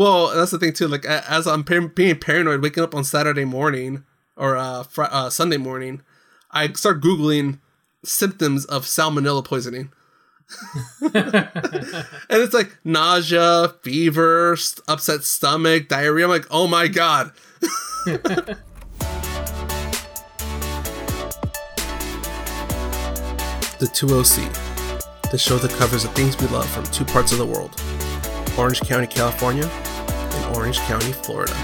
Well, that's the thing too. Like as I'm par- being paranoid, waking up on Saturday morning or uh, fr- uh Sunday morning, I start googling symptoms of salmonella poisoning. and it's like nausea, fever, st- upset stomach, diarrhea. I'm like, oh my god. the 2OC, the show that covers the things we love from two parts of the world Orange County, California, Orange County, Florida.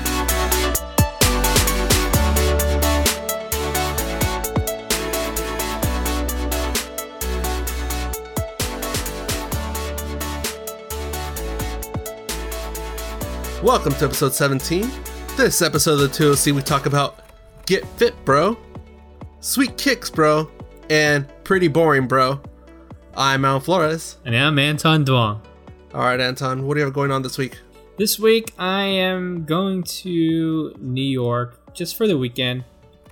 Welcome to episode 17. This episode of the 2OC, we talk about Get Fit, bro, Sweet Kicks, bro, and Pretty Boring, bro. I'm Al Flores. And I'm Anton Duong. All right, Anton, what do you have going on this week? This week I am going to New York just for the weekend,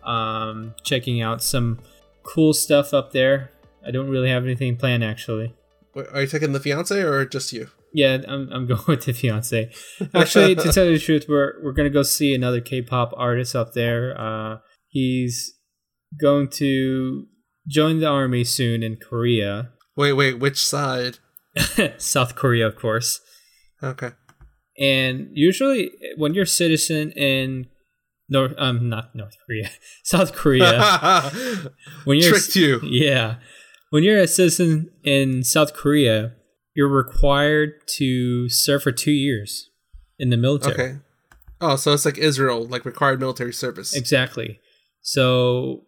um, checking out some cool stuff up there. I don't really have anything planned actually. Wait, Are you taking the fiance or just you? Yeah, I'm, I'm going with the fiance. Actually, to tell you the truth, we're we're gonna go see another K-pop artist up there. Uh, he's going to join the army soon in Korea, Wait, wait, which side? South Korea, of course. Okay. And usually, when you're a citizen in North, um, not North Korea, South Korea, when you're Tricked you. yeah, when you're a citizen in South Korea, you're required to serve for two years in the military. Okay. Oh, so it's like Israel, like required military service. Exactly. So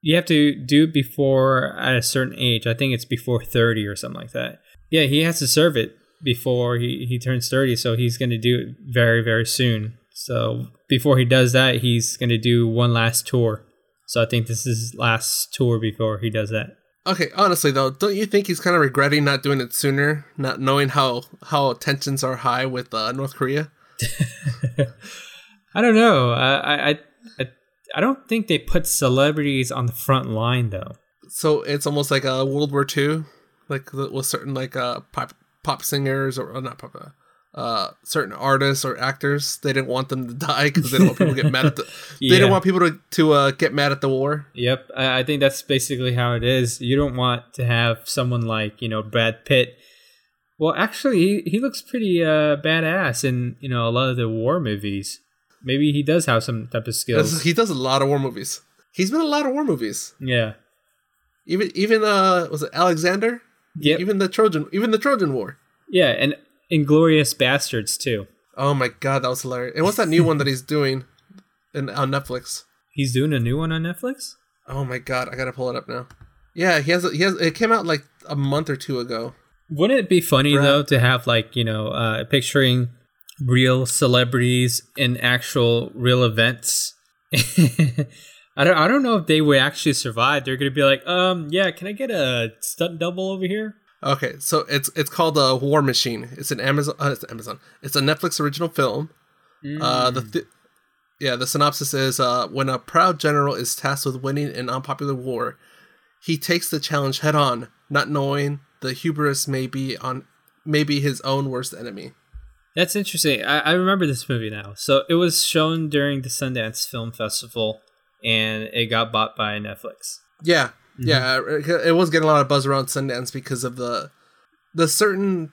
you have to do it before at a certain age. I think it's before 30 or something like that. Yeah, he has to serve it before he, he turns 30. So he's going to do it very, very soon. So before he does that, he's going to do one last tour. So I think this is his last tour before he does that. Okay, honestly though, don't you think he's kind of regretting not doing it sooner, not knowing how how tensions are high with uh, North Korea? I don't know. I, I, I, I don't think they put celebrities on the front line though. So it's almost like a World War II, like with certain like uh pop pop singers or, or not pop, uh, uh certain artists or actors. They didn't want them to die because they don't want people to get mad at the. They Yeah. didn't want people to to uh, get mad at the war. Yep, I, I think that's basically how it is. You don't want to have someone like you know Brad Pitt. Well, actually, he, he looks pretty uh, badass in you know a lot of the war movies. Maybe he does have some type of skills. He does a lot of war movies. He's been in a lot of war movies. yeah. Even even uh was it Alexander? Yep. Even the Trojan even the Trojan War. yeah, and Inglourious Basterds too. Oh my god, that was hilarious. And what's that new one that he's doing in on Netflix? He's doing a new one on Netflix. Oh my god, I gotta pull it up now. Yeah, he has. He has. It came out like a month or two ago. Wouldn't it be funny Brad- though to have like you know uh, picturing real celebrities in actual real events? I don't. I don't know if they would actually survive. They're gonna be like, um, yeah, can I get a stunt double over here? Okay, so it's it's called a War Machine. It's an Amazon. Uh, it's Amazon. It's a Netflix original film. Uh, the th- yeah, the synopsis is uh, when a proud general is tasked with winning an unpopular war, he takes the challenge head on, not knowing the hubris may be on maybe his own worst enemy. That's interesting. I, I remember this movie now. So it was shown during the Sundance Film Festival, and it got bought by Netflix. Yeah, yeah, it it was getting a lot of buzz around Sundance because of the the certain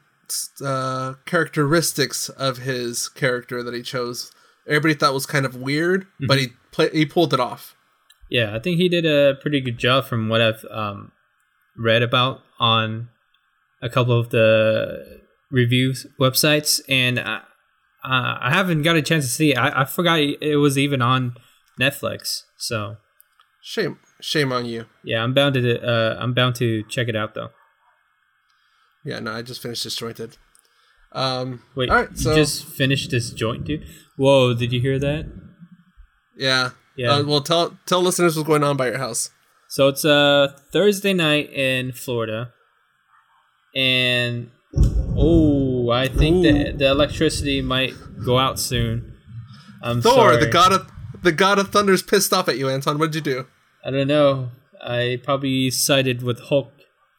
uh, characteristics of his character that he chose. Everybody thought was kind of weird, but he play, he pulled it off. Yeah, I think he did a pretty good job from what I've um, read about on a couple of the reviews websites, and I, uh, I haven't got a chance to see it. I, I forgot it was even on Netflix. So Shame, shame on you. yeah, I'm bound to uh, I'm bound to check it out though. Yeah, no, I just finished Disjointed. Um, Wait, all right, you so just finished this joint, dude? Whoa, did you hear that? yeah, Yeah. Uh, well, tell tell listeners what's going on by your house. So it's a Thursday night in Florida, and oh, I think the Ooh. the electricity might go out soon. I'm Thor, sorry. the god of the god of thunder's pissed off at you, Anton. What'd you do? I don't know. I probably sided with Hulk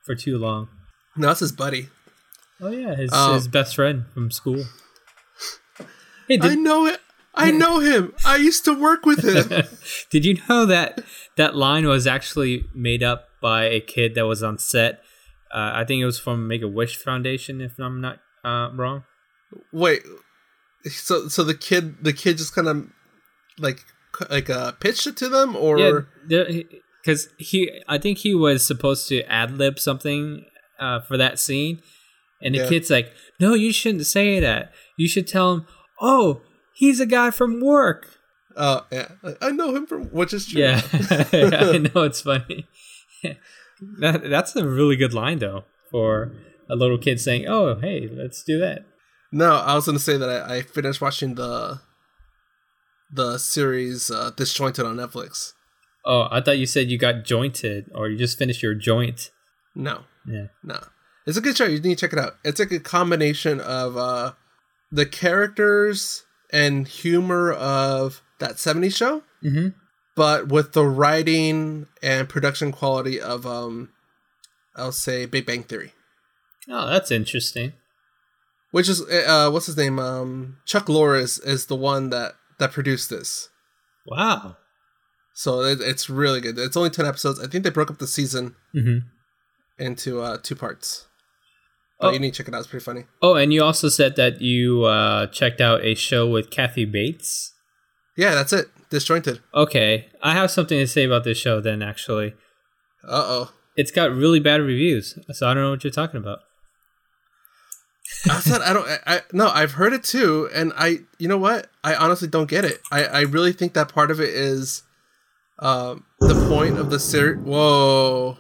for too long. No, that's his buddy. Oh yeah, his Oh. his best friend from school. Hey, I know it. I know him. I used to work with him. did you know that that line was actually made up by a kid that was on set? Uh, I think it was from Make a Wish Foundation, if I'm not uh, wrong. Wait, so so the kid the kid just kind of like like uh pitched it to them or Yeah, because he, I think he was supposed to ad lib something uh, for that scene, and the Yeah. kid's like, "No, you shouldn't say that. You should tell him, oh, he's a guy from work." oh yeah I know him from which is true. Yeah, I know it's funny. that, that's a really good line though for a little kid saying, "Oh, hey, let's do that." No, I was gonna say that I, I finished watching the the series uh, Disjointed on Netflix. Oh, I thought you said you got jointed or you just finished your joint. No, Yeah. no, it's a good show. You need to check it out. It's like a combination of uh, the characters and humor of that '70s show, Mm-hmm. but with the writing and production quality of um, I'll say Big Bang Theory, Oh, that's interesting. which is uh, what's his name? Um, Chuck Lorre is, is the one that that produced this. Wow. So it, it's really good. It's only ten episodes. I think they broke up the season Mm-hmm. into uh, two parts. But Oh. you need to check it out. It's pretty funny. Oh, and you also said that you uh, checked out a show with Kathy Bates. Yeah, that's it. Disjointed. Okay, I have something to say about this show. Then, actually, Uh oh. it's got really bad reviews, so I don't know what you're talking about. I said I don't. I, I no. I've heard it too, and I. You know what? I honestly don't get it. I I really think that part of it is, um, the point of the series. Whoa.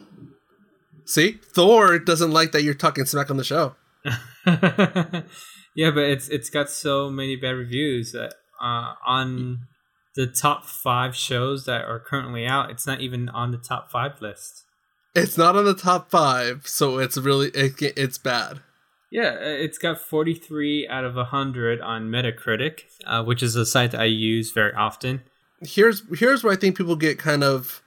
See, Thor doesn't like that you're talking smack on the show. yeah, but it's it's got so many bad reviews that uh, on the top five shows that are currently out, it's not even on the top five list. It's not on the top five, so it's really it, it's bad. Yeah, uh, it's got 43 out of 100 on Metacritic, uh, which is a site that I use very often. here's here's where I think people get kind of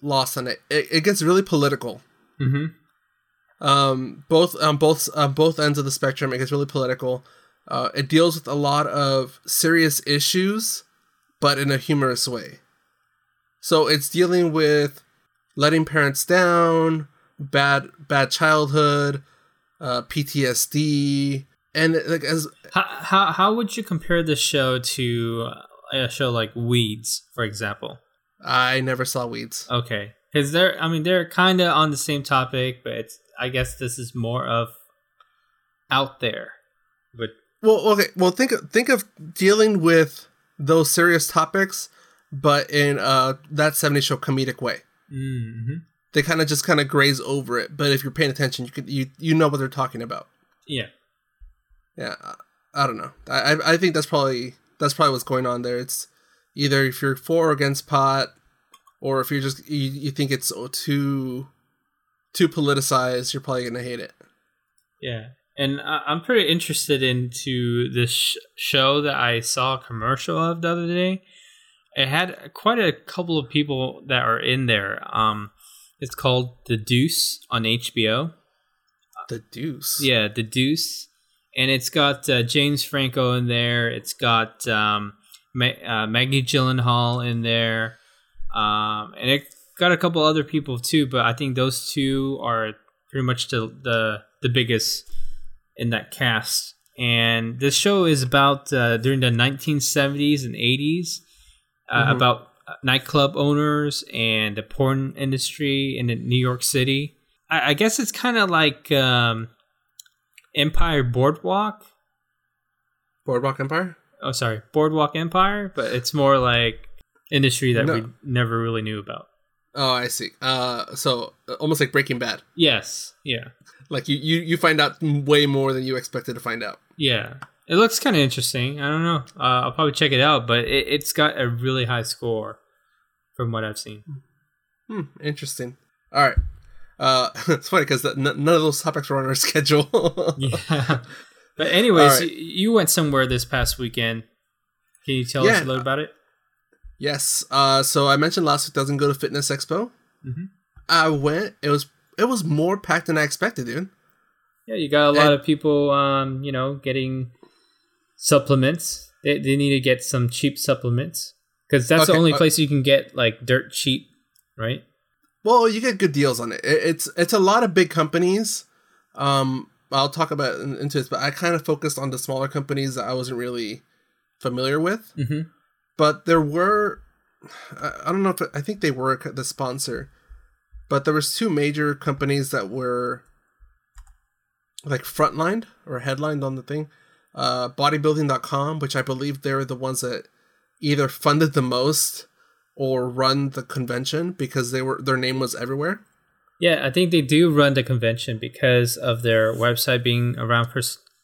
lost on it. It, it gets really political. Mm-hmm. Um, both on both on both ends of the spectrum, it gets really political. Uh, it deals with a lot of serious issues, but in a humorous way. So it's dealing with letting parents down, bad bad childhood, uh, PTSD, and like as How, how, how would you compare this show to a show like Weeds, for example? I never saw weeds. Okay, because they're I mean they're kind of on the same topic, but it's I guess this is more of out there. But Well, okay. Well, think think of dealing with those serious topics, but in uh that '70s show comedic way. mm They kind of just kind of graze over it, but if you're paying attention, you could you you know what they're talking about. yeah, Yeah, I, I don't know. I I- think that's probably that's probably what's going on there. It's either if you're for or against pot, or if you're just you, you think it's too too politicized, you're probably gonna hate it. yeah. And I, I'm pretty interested into this sh- show that I saw a commercial of the other day. It had quite a couple of people that are in there. Um, it's called The Deuce on HBO. The deuce. Yeah, The Deuce, and it's got uh, James Franco in there. It's got um, Ma- uh, Maggie Gyllenhaal in there, um, and it got a couple other people too. But I think those two are pretty much the the, the biggest in that cast. And this show is about uh, during the 1970s and 80s, uh, Mhm. about nightclub owners and the porn industry in New York City. I, I guess it's kind of like um, Empire Boardwalk. Boardwalk Empire. Oh, sorry, Boardwalk Empire, but it's more like industry that No. we never really knew about. Oh, I see. Uh, so uh, almost like Breaking Bad. Yes, yeah, Like you, you, you find out way more than you expected to find out. yeah. It looks kind of interesting. I don't know. Uh, I'll probably check it out, but it, it's got a really high score from what I've seen. Hmm, interesting. All right. Uh, it's funny because n- none of those topics were on our schedule. Yeah. but anyways, right. y- you went somewhere this past weekend. Can you tell us a little about it? yes. Uh, so I mentioned last week doesn't go to Fitness Expo. Mhm. I went. It was it was more packed than I expected, dude. Yeah, you got a lot And- of people, um, you know, getting supplements. They, they need to get some cheap supplements because that's the only uh, place you can get like dirt cheap, right? Well, you get good deals on it. It- It's it's a lot of big companies. Um, I'll talk about in- into this, but I kind of focused on the smaller companies that I wasn't really familiar with. Mm-hmm. But there were, I I don't know if I think they were the sponsor, but there was two major companies that were like frontlined or headlined on the thing. Uh, bodybuilding.com, which I believe they're the ones that either funded the most or run the convention because they were their name was everywhere. Yeah, I think they do run the convention because of their website being around for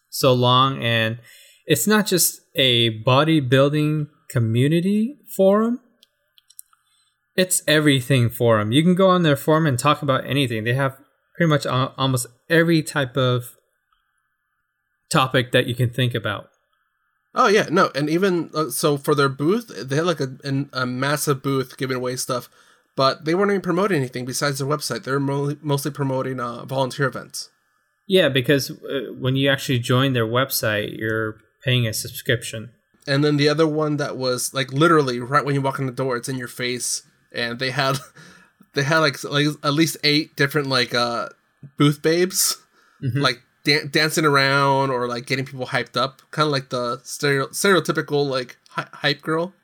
so long, and it's not just a bodybuilding community forum. It's everything forum. You can go on their forum and talk about anything. They have pretty much almost every type of topic that you can think about. Oh yeah, no, and even uh, so for their booth, they had like a an, a massive booth giving away stuff, but they weren't even promoting anything besides their website. They were mo- mostly promoting uh, volunteer events. Yeah, because uh, when you actually join their website, you're paying a subscription. And then the other one that was like literally right when you walk in the door, it's in your face, and they had they had like like at least eight different like uh booth babes, Mhm. like dan- dancing around or like getting people hyped up, kind of like the stereo- stereotypical like hy- hype girl.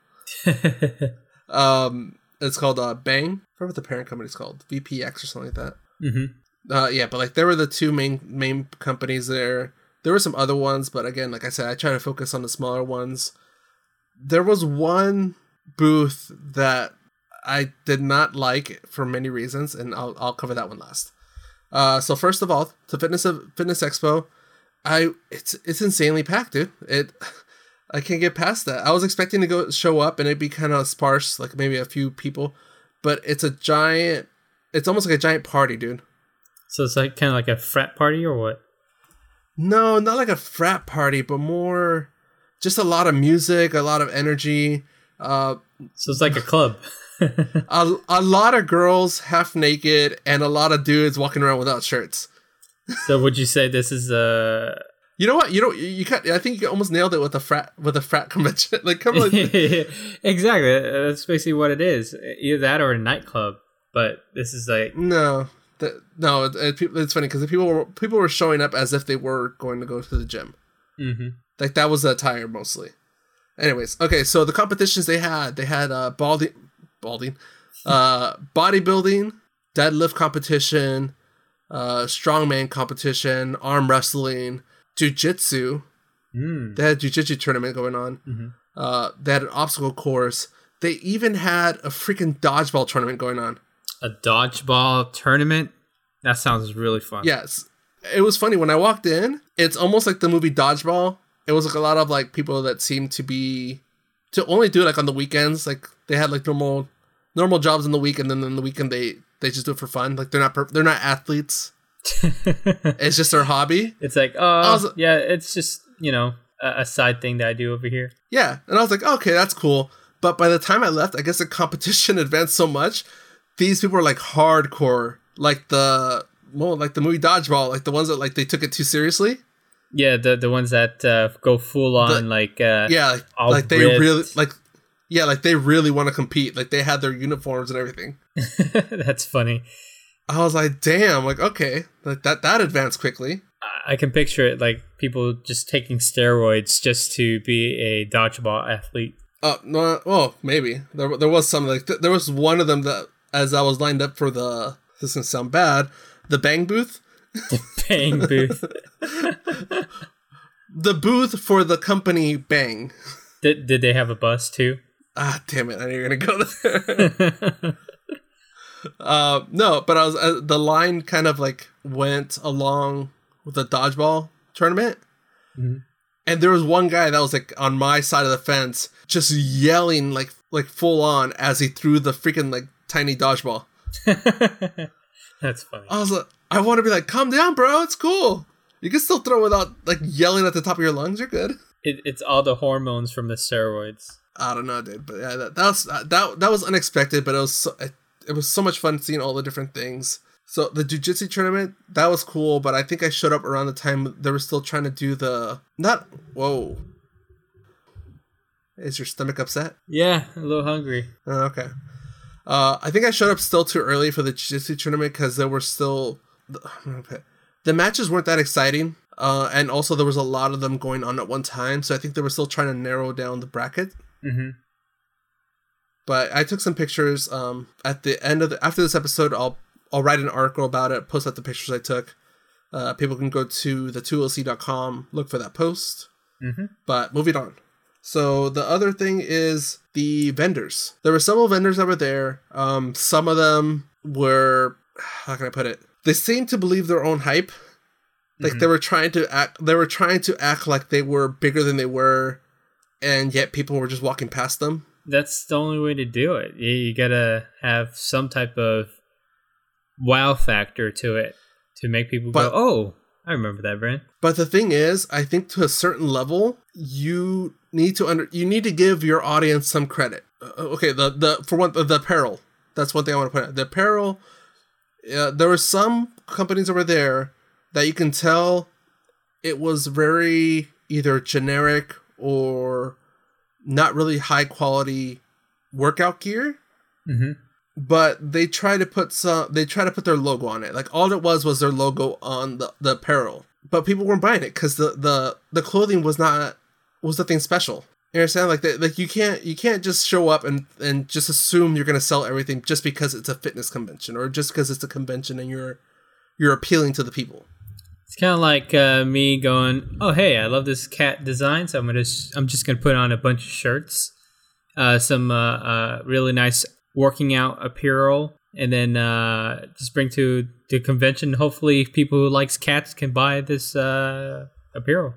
Um, it's called uh Bang. I forget what the parent company's called, VPX or something like that. hmm Uh, yeah, but like there were the two main main companies there. There were some other ones, but again, like I said, I try to focus on the smaller ones. There was one booth that I did not like for many reasons, and I'll I'll cover that one last. Uh, so first of all, the fitness of fitness expo, I it's it's insanely packed, dude. It I can't get past that. I was expecting to go show up and it'd be kind of sparse, like maybe a few people, but it's a giant. It's almost like a giant party, dude. So it's like kind of like a frat party or what? No, not like a frat party, but more just a lot of music, a lot of energy, uh, So it's like a club. a, a lot of girls half naked, and a lot of dudes walking around without shirts. so would you say this is a? You know what? You know you, got. I think you almost nailed it with a frat with a frat convention. like come on, exactly. That's basically what it is. Either that or a nightclub. But this is like no, the, no. It, it, it's funny because people were people were showing up as if they were going to go to the gym. mhm. Like that was the attire mostly. Anyways, okay, so the competitions they had, they had uh balding balding, uh bodybuilding, deadlift competition, uh strongman competition, arm wrestling, jujitsu. Mm. They had a jujitsu tournament going on. Mhm. Uh they had an obstacle course. They even had a freaking dodgeball tournament going on. a dodgeball tournament. That sounds really fun. Yes. It was funny when I walked in, it's almost like the movie Dodgeball. It was like a lot of like people that seemed to be to only do it like on the weekends. Like they had like normal normal jobs in the week and then in the weekend they they just do it for fun. Like they're not per- they're not athletes. It's just their hobby. it's like, oh, was- yeah, it's just you know a, a side thing that I do over here. Yeah. And I was like, "Okay, that's cool." But by the time I left, I guess the competition advanced so much. These people were like hardcore, like the well, like the movie Dodgeball, like the ones that like they took it too seriously. Yeah, the the ones that uh, go full on The- like uh, yeah like, they ripped. really like yeah like they really want to compete like they had their uniforms and everything that's funny. i was like damn like okay like that that advanced quickly I- can picture it like people just taking steroids just to be a dodgeball athlete. oh no well maybe there, there was some like th- there was one of them that as i was lined up for the this is gonna sound bad the bang booth Bang booth. the booth for the company bang did did they have a bus too? ah damn it i knew you were gonna go there uh no but i was uh, the line kind of like went along with the dodgeball tournament Mhm. and there was one guy that was like on my side of the fence just yelling like like full on as he threw the freaking like tiny dodgeball That's funny. i was like i want to be like calm down bro it's cool you can still throw without like yelling at the top of your lungs you're good It, it's all the hormones from the steroids. I don't know, dude, but yeah, that, that was uh, that that was unexpected, but it was so, it, it was so much fun seeing all the different things. So the jujitsu tournament that was cool, but I think I showed up around the time they were still trying to do the not whoa, Is your stomach upset? Yeah, a little hungry. Oh, okay. Uh, I think I showed up still too early for the jiu-jitsu tournament because there were still the matches weren't that exciting, uh, and also there was a lot of them going on at one time. So I think they were still trying to narrow down the bracket. Mm-hmm. But I took some pictures. Um, at the end of the after this episode, I'll I'll write an article about it, post out the pictures I took. Uh, people can go to the2oc.com, look for that post. Mm-hmm. But moving on. So the other thing is the vendors. There were several vendors that were there. Um, some of them were how can I put it? They seemed to believe their own hype. Like Mhm. they were trying to act they were trying to act like they were bigger than they were and yet people were just walking past them. That's the only way to do it. You, you gotta have some type of wow factor to it to make people But- go, "Oh, I remember that brand." But the thing is, I think to a certain level, you need to under you need to give your audience some credit. Uh, okay, the the for one the, the apparel. That's one thing I want to point out. The apparel. Uh, there were some companies over there that you can tell it was very either generic or not really high quality workout gear. Mm-hmm. but they try to put some they try to put their logo on it. Like all it was was their logo on the, the apparel. But people weren't buying it because the, the the clothing was not was nothing special you understand like that like you can't you can't just show up and and just assume you're going to sell everything just because it's a fitness convention or just because it's a convention and you're you're appealing to the people It's kind of like uh, me going, "Oh, hey, I love this cat design, so I'm gonna, sh- I'm just gonna put on a bunch of shirts, uh, some uh, uh, really nice working out apparel, and then uh, just bring to the convention. Hopefully, people who likes cats can buy this uh, apparel."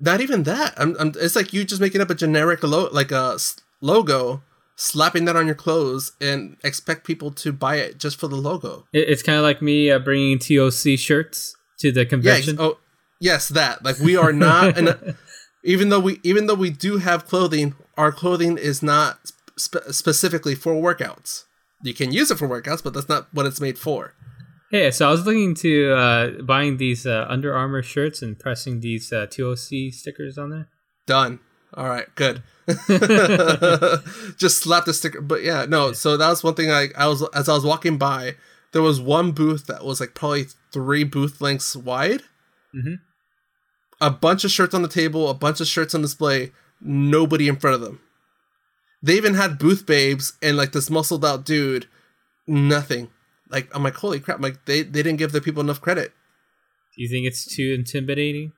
Not even that I'm, I'm it's like you just making up a generic lo- like a s- logo slapping that on your clothes and expect people to buy it just for the logo It, it's kind of like me uh, bringing TOC shirts to the convention. ex- Oh, yes, that. Like we are not, and even though we even though we do have clothing, our clothing is not spe- specifically for workouts. You can use it for workouts, but that's not what it's made for. Yeah, so I was looking to uh, buying these uh, Under Armour shirts and pressing these uh, TOC stickers on there. Done. All right, good. Just slap the sticker. But yeah, no. So that was one thing. I I was as I was walking by, there was one booth that was like probably three booth lengths wide. Mhm. A bunch of shirts on the table, a bunch of shirts on display. Nobody in front of them. They even had booth babes and like this muscled out dude. Nothing. Like I'm like, holy crap! Like they they didn't give the people enough credit. Do you think it's too intimidating?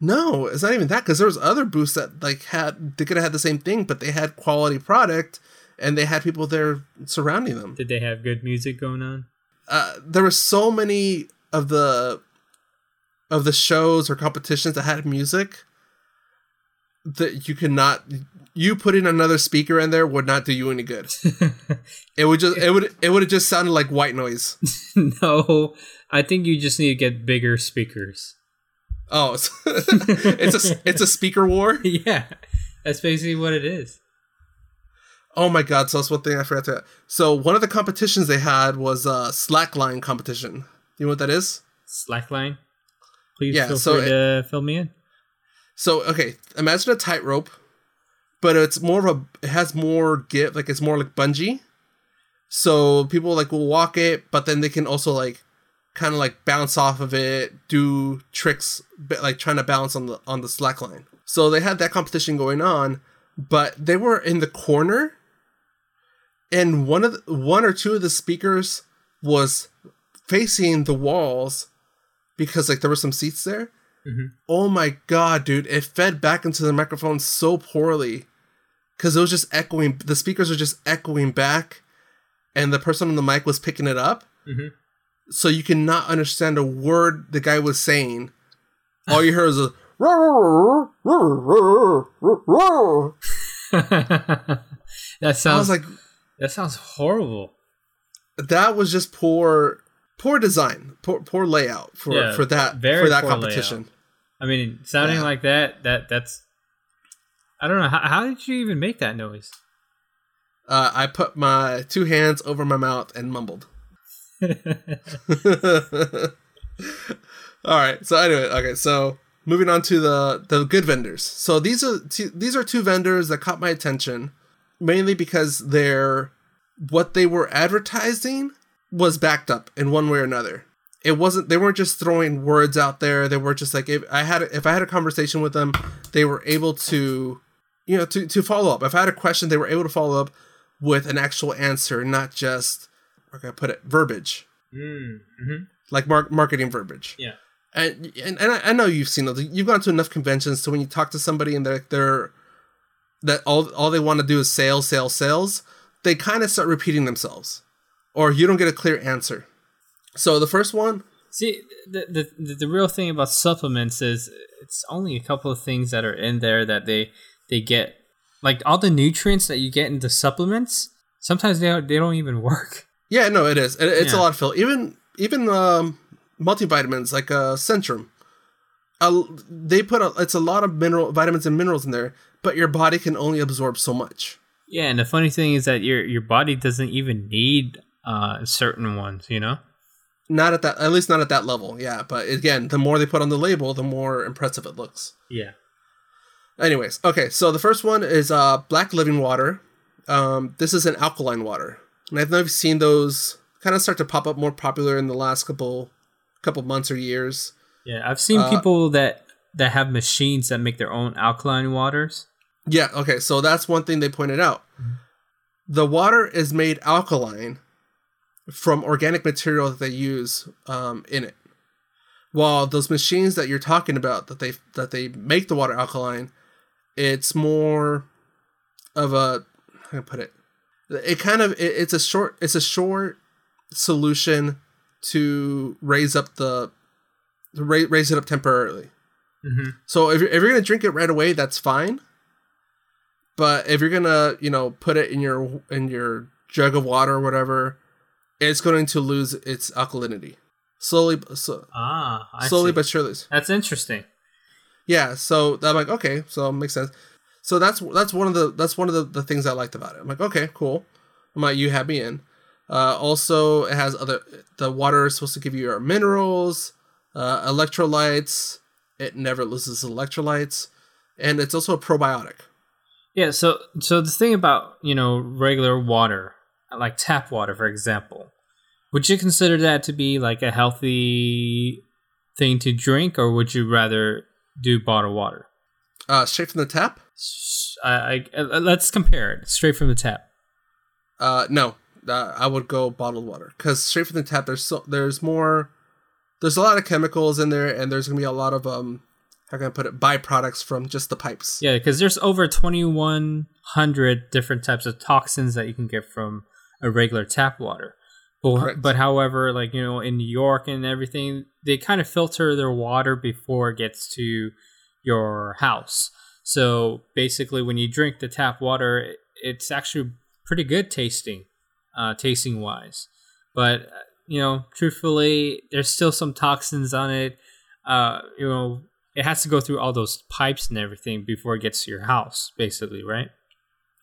No, it's not even that because there was other booths that like had they could have had the same thing, but they had quality product and they had people there surrounding them. Did they have good music going on? Uh, there were so many of the of the shows or competitions that had music that you could not you putting another speaker in there would not do you any good. It would just it would it would have just sounded like white noise. no, I think you just need to get bigger speakers. Oh, it's, a it's a speaker war. yeah, that's basically what it is. Oh my god! So that's one thing I forgot to. So one of the competitions they had was a slackline competition. You know what that is? Slackline. Please Yeah, feel so free to fill me in. So okay, imagine a tightrope, but it's more of a. It has more give, like it's more like bungee. So people like will walk it, but then they can also like, kind of like bounce off of it, do tricks, like trying to balance on the on the slack line. So they had that competition going on, but they were in the corner, and one of the, one or two of the speakers was facing the walls because like there were some seats there. Mhm. Oh my god, dude! It fed back into the microphone so poorly because it was just echoing. The speakers were just echoing back, and the person on the mic was picking it up, Mhm. so you cannot understand a word the guy was saying. All you heard was a. that I sounds was like, that sounds horrible. that was just poor, poor design, poor, poor layout for Yeah, for that for that competition. I mean, sounding Yeah. like that, that that's. I don't know how, how did you even make that noise. Uh, I put my two hands over my mouth and mumbled. All right. So anyway, okay. So moving on to the the good vendors. So these are two, these are two vendors that caught my attention mainly because they're what they were advertising was backed up in one way or another. It wasn't they weren't just throwing words out there. They were just like if I had if I had a conversation with them, they were able to you know to to follow up. If I had a question, they were able to follow up with an actual answer, not just how can I put it verbiage. Mm-hmm. Like mar- marketing verbiage. Yeah. And and, and I, I know you've seen those. You've gone to enough conventions so when you talk to somebody and they're they're that all all they want to do is sales, sales, sales. They kind of start repeating themselves, or you don't get a clear answer. So the first one, See, the, the the the real thing about supplements is it's only a couple of things that are in there that they they get. Like all the nutrients that you get in the supplements, sometimes they don't, they don't even work. yeah, no, it is. It, it's Yeah. a lot of fill. Even even um, multivitamins like uh, Centrum, uh, they put a, it's a lot of mineral vitamins and minerals in there, but your body can only absorb so much. Yeah, and the funny thing is that your your body doesn't even need uh certain ones, you know? Not at that, at least not at that level. Yeah, but again, the more they put on the label, the more impressive it looks. Yeah. Anyways, okay, so the first one is uh, Black Living Water. Um, this is an alkaline water, and I've never seen those kind of start to pop up more popular in the last couple couple months or years. Yeah, I've seen Uh, people that that have machines that make their own alkaline waters. Yeah, okay, so that's one thing they pointed out. The water is made alkaline from organic material that they use um, in it. While those machines that you're talking about that they that they make the water alkaline, it's more of a how can I put it? It kind of it, it's a short it's a short solution to raise up the to ra- raise it up temporarily. Mm-hmm. So if you're, if you're gonna drink it right away, that's fine. But if you're gonna, you know, put it in your in your jug of water or whatever, it's going to lose its alkalinity slowly, so, Ah, I slowly see. but surely. That's interesting. Yeah. So I'm like, okay, so it makes sense. So that's that's one of the that's one of the, the things I liked about it. I'm like, okay, cool. I'm like, you have me in. Uh, also, it has other. The water is supposed to give you your minerals, uh, electrolytes. It never loses electrolytes, and it's also a probiotic. Yeah, so so the thing about, you know, regular water, like tap water for example, would you consider that to be like a healthy thing to drink or would you rather do bottled water? Uh, straight from the tap. I, I- uh, let's compare it straight from the tap. Uh, no, uh, I would go bottled water because straight from the tap, there's so there's more, there's a lot of chemicals in there, and there's gonna be a lot of um, how can I put it, byproducts from just the pipes. Yeah, because there's over 2,100 different types of toxins that you can get from a regular tap water. But, Correct. but however, like, you know, in New York and everything, they kind of filter their water before it gets to your house. So basically, when you drink the tap water, it's actually pretty good tasting, uh, tasting wise. But, uh, you know, truthfully, there's still some toxins on it. Uh, you know, it has to go through all those pipes and everything before it gets to your house, basically, right?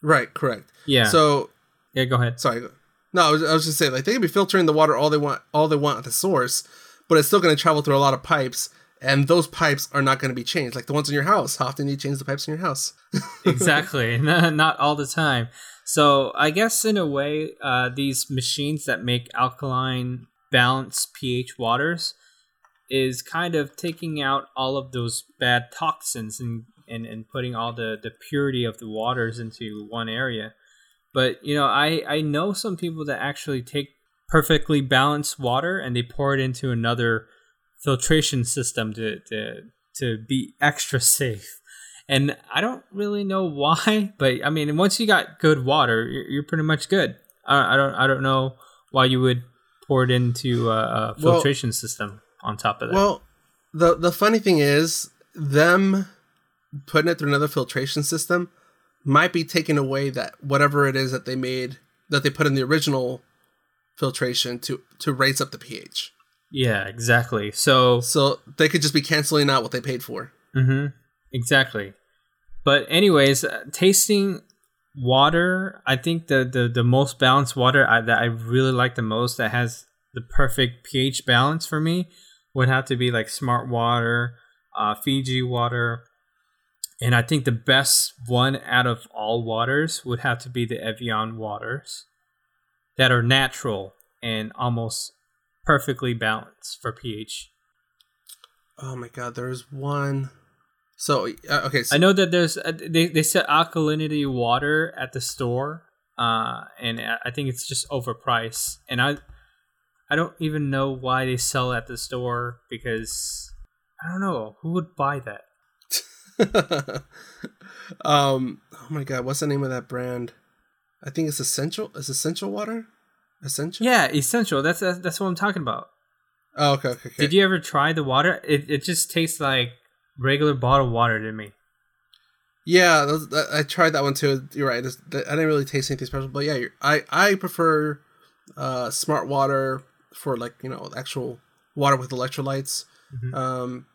Right, correct. Yeah. So yeah, go ahead. sorry, no, I was, I was just saying like they can be filtering the water all they want, all they want at the source, but it's still going to travel through a lot of pipes, and those pipes are not going to be changed. Like the ones in your house, how often do you change the pipes in your house? exactly. Not all the time. So I guess in a way, uh, these machines that make alkaline balanced pH waters is kind of taking out all of those bad toxins and, and, and putting all the, the purity of the waters into one area. But you know, I, I know some people that actually take perfectly balanced water and they pour it into another filtration system to, to to be extra safe. And I don't really know why, but I mean, once you got good water, you're, you're pretty much good. I, I don't I don't know why you would pour it into a, a Well- filtration system on top of that. Well, the the funny thing is them putting it through another filtration system might be taking away that whatever it is that they made that they put in the original filtration to to raise up the pH. yeah, exactly. So So they could just be canceling out what they paid for. Mm-hmm. Exactly. But anyways, uh, tasting water, I think the, the, the most balanced water I, that I really like the most that has the perfect pH balance for me would have to be like smart water. uh, Fiji water, and I think the best one out of all waters would have to be the Evian waters that are natural and almost perfectly balanced for pH. Oh my god, there's one. So uh, okay, so I know that there's uh, they they sell alkalinity water at the store, uh, and I think it's just overpriced. And I I don't even know why they sell at the store because I don't know who would buy that. um. Oh my god, what's the name of that brand? I think it's Essentia. Is Essentia water? Essentia. Yeah, Essentia. That's that's, that's what I'm talking about. Oh, okay, okay, okay. Did you ever try the water? It it just tastes like regular bottled water to me. Yeah, that, I tried that one too. You're right. This, that, I didn't really taste anything special, but yeah, I I prefer uh, smart water for like you know actual water with electrolytes. Mhm. Um,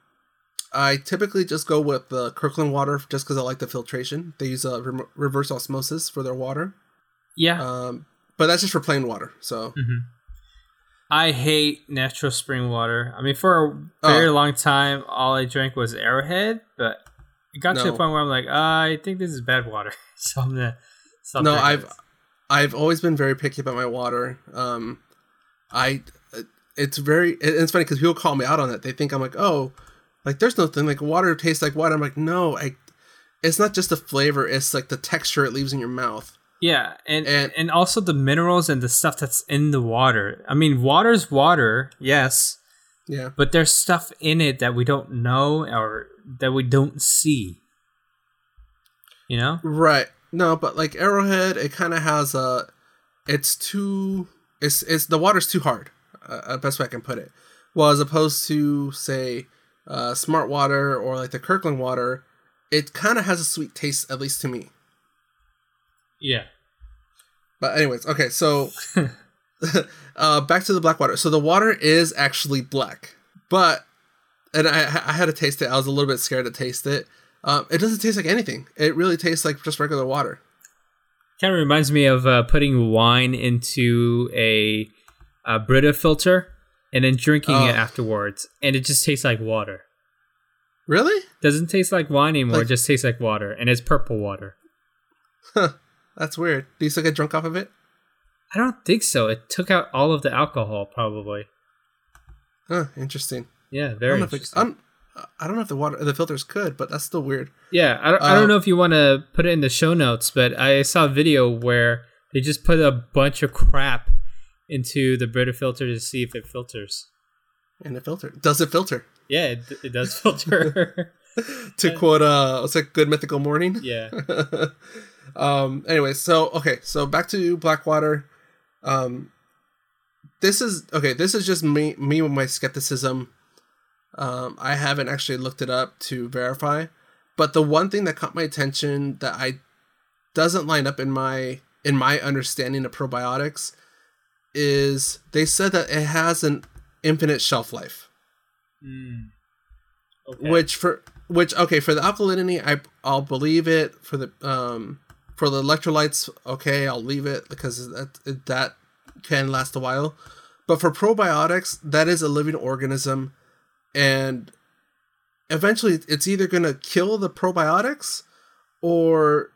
I typically just go with the Kirkland water just because I like the filtration. They use a rem- reverse osmosis for their water, Yeah. um, but that's just for plain water. So hmm I hate natural spring water. I mean, for a very Oh. long time, all I drank was Arrowhead, but it got to No. a point where I'm like, I think this is bad water, so I'm gonna. Stop No, I've-. I've always been very picky about my water. Um, I it's very it- it's funny because people call me out on it. They think I'm like, oh, like there's nothing like water tastes like water. I'm like, no, I. It's not just the flavor; it's like the texture it leaves in your mouth. Yeah, and, And- and also the minerals and the stuff that's in the water. I mean, water's water, yes, Yeah, but there's stuff in it that we don't know or that we don't see. You know? right. No, but like Arrowhead, it kind of has a. It's too. It's it's the water's too hard. Uh, best way I can put it. Well, as opposed to say, uh, Smart Water or like the Kirkland water, it kind of has a sweet taste, at least to me. Yeah. But anyways, okay, so uh, back to the black water. So the water is actually black, but and I I had to taste it. I was a little bit scared to taste it. Um, it doesn't taste like anything. It really tastes like just regular water. Kind of reminds me of uh, putting wine into a, a Brita filter and then drinking Oh. it afterwards, and it just tastes like water. Really? Doesn't taste like wine anymore; Like- it just tastes like water, and it's purple water. Huh. That's weird. Do you still get drunk off of it? I don't think so. It took out all of the alcohol, probably. Huh. Interesting. Yeah, I don't very know if it. I don't know if the water the filters could, but that's still weird. Yeah, I don't, I Uh, don't know if you want to put it in the show notes, but I saw a video where they just put a bunch of crap into the Brita filter to see if it filters. And it filter does it filter? Yeah, it, it does filter. to quote uh, what's that? Good mythical morning. yeah. um anyway so okay so back to blackwater um this is okay this is just me me with my skepticism um i haven't actually looked it up to verify but the one thing that caught my attention that i doesn't line up in my in my understanding of probiotics is they said that it has an infinite shelf life. Mm. Okay. which for which okay for the alkalinity I I'll believe it. For the um for the electrolytes okay I'll leave it because that that can last a while. But for probiotics that is a living organism. And eventually it's either going to kill the probiotics or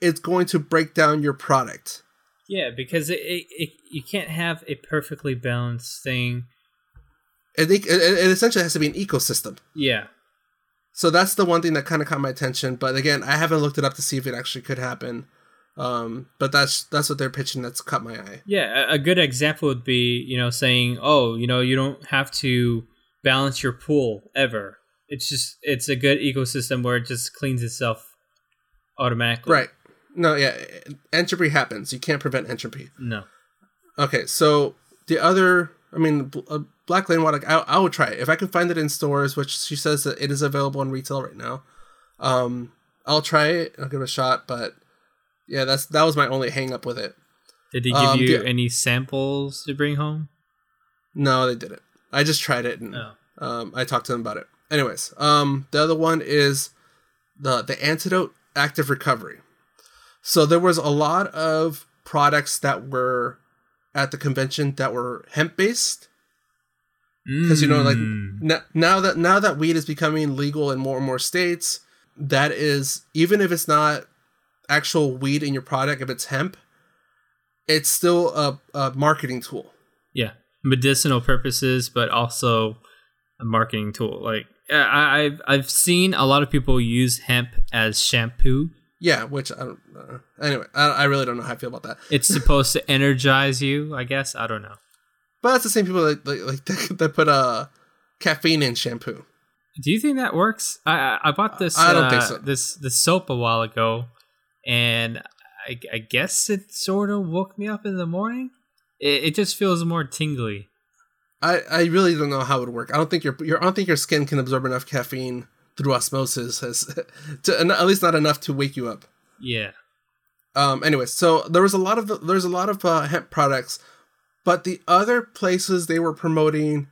it's going to break down your product Yeah, because it, it, it you can't have a perfectly balanced thing. it, it, it essentially has to be an ecosystem Yeah. So that's the one thing that kind of caught my attention. But again, I haven't looked it up to see if it actually could happen. Um, but that's that's what they're pitching. That's caught my eye. Yeah, a, a good example would be, you know, saying, "Oh, you know, you don't have to balance your pool ever. It's just it's a good ecosystem where it just cleans itself automatically." Right? No, yeah, entropy happens. You can't prevent entropy. No. Okay, so the other, I mean, uh, Black Lane Water, I, I would try it if I can find it in stores, which she says that it is available in retail right now. Um, I'll try it. I'll give it a shot. But yeah, that's that was my only hang up with it. Did they give Um, you the- any samples to bring home? No, they didn't. I just tried it and No. um, I talked to them about it. Anyways, um, the other one is the the antidote active recovery. So there was a lot of products that were at the convention that were hemp based, because you know like Mm. now that now that weed is becoming legal in more and more states that is even if it's not actual weed in your product if it's hemp it's still a, a marketing tool yeah, medicinal purposes, but also a marketing tool. Like I, I've I've seen a lot of people use hemp as shampoo. Yeah which i don't uh, anyway I, I really don't know how i feel about that It's supposed to energize you. I guess I don't know. but that's the same people that like, like that, that put uh caffeine in shampoo Do you think that works? I I, I bought this. I don't uh, think so. This this soap a while ago, and I, I guess it sort of woke me up in the morning. It, it just feels more tingly. I, I really don't know how it would work. I don't think your your I don't think your skin can absorb enough caffeine through osmosis as to at least not enough to wake you up. Yeah. Um. Anyway, so there was a lot of there's a lot of uh, hemp products, but the other places they were promoting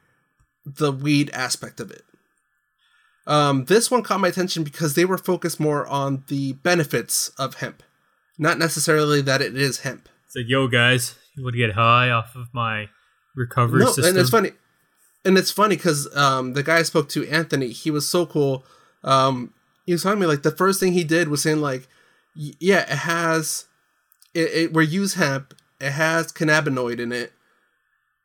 the weed aspect of it. Um. This one caught my attention because they were focused more on the benefits of hemp, not necessarily that it is hemp. It's like, yo, guys, you would get high off of my recovery no, system? and it's funny, and it's funny because um, the guy I spoke to, Anthony, he was so cool. Um, he was telling me like the first thing he did was saying like, yeah, it has, it, it we use hemp, it has cannabinoid in it,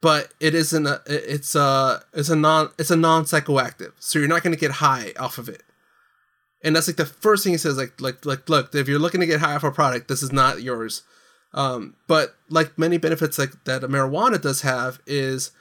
but it isn't a, it's a, it's a non, it's a non psychoactive, so you're not gonna get high off of it. And that's like the first thing he says, like, like, like, look, if you're looking to get high off a product, this is not yours. Um, but like many benefits like that marijuana does have is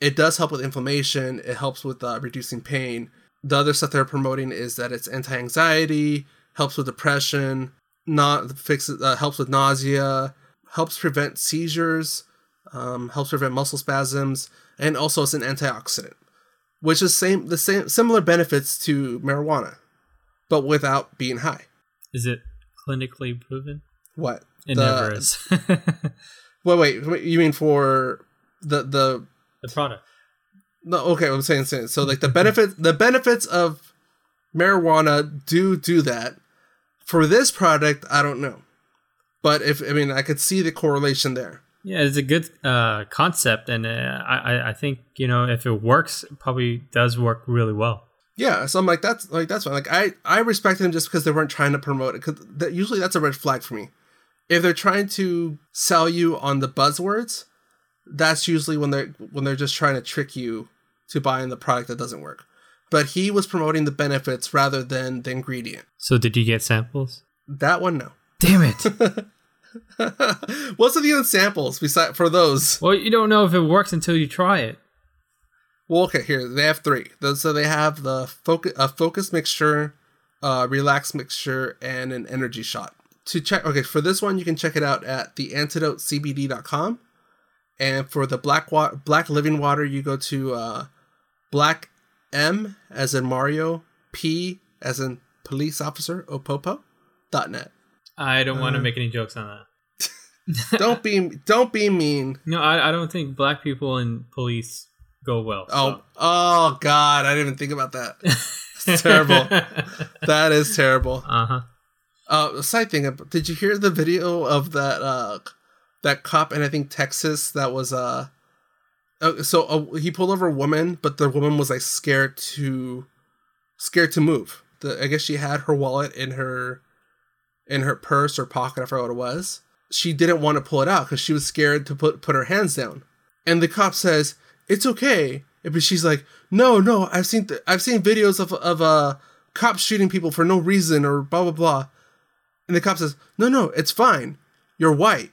it does help with inflammation. It helps with uh, reducing pain. The other stuff they're promoting is that it's anti-anxiety, helps with depression, not fixes, uh, helps with nausea, helps prevent seizures, um, helps prevent muscle spasms, and also it's an antioxidant, which is same the same similar benefits to marijuana, but without being high. Is it clinically proven? What? It The- never is. Wait, wait, wait, you mean for the the the product. no? Okay, I'm saying, saying so like the benefits the benefits of marijuana do do that. For this product, I don't know, but if I mean I could see the correlation there. Yeah, it's a good uh, concept, and uh, I, I- think you know if it works, it probably does work really well. Yeah, so I'm like that's like that's fine. Like I I respect them just because they weren't trying to promote it. Because that, usually that's a red flag for me. If they're trying to sell you on the buzzwords, that's usually when they're when they're just trying to trick you to buying the product that doesn't work. But he was promoting the benefits rather than the ingredient. So, did you get samples? That one, no. Damn it! What's the other samples beside for those? well, you don't know if it works until you try it. Well, okay, here they have three. So they have the focus, a focus mixture, uh, relax mixture, and an energy shot. To check, okay, for this one you can check it out at theantidotecbd.com, and for the black wa- black living water you go to uh, black M as in Mario, P as in police officer, opopo, dot net. I don't want to Uh. make any jokes on that. Don't be don't be mean. No, I, I don't think black people and police go well. Oh oh God, I didn't even think about that. It's terrible. That is terrible. uh huh. Uh, side thing. Did you hear the video of that uh that cop in I think Texas that was uh, uh so uh, he pulled over a woman, but the woman was like scared to scared to move. The I guess she had her wallet in her in her purse or pocket. I forgot what it was. She didn't want to pull it out because she was scared to put put her hands down. And the cop says it's okay, but she's like, no, no, I've seen th- I've seen videos of of uh cops shooting people for no reason or blah blah blah. And the cop says, "No, no, it's fine. You're white.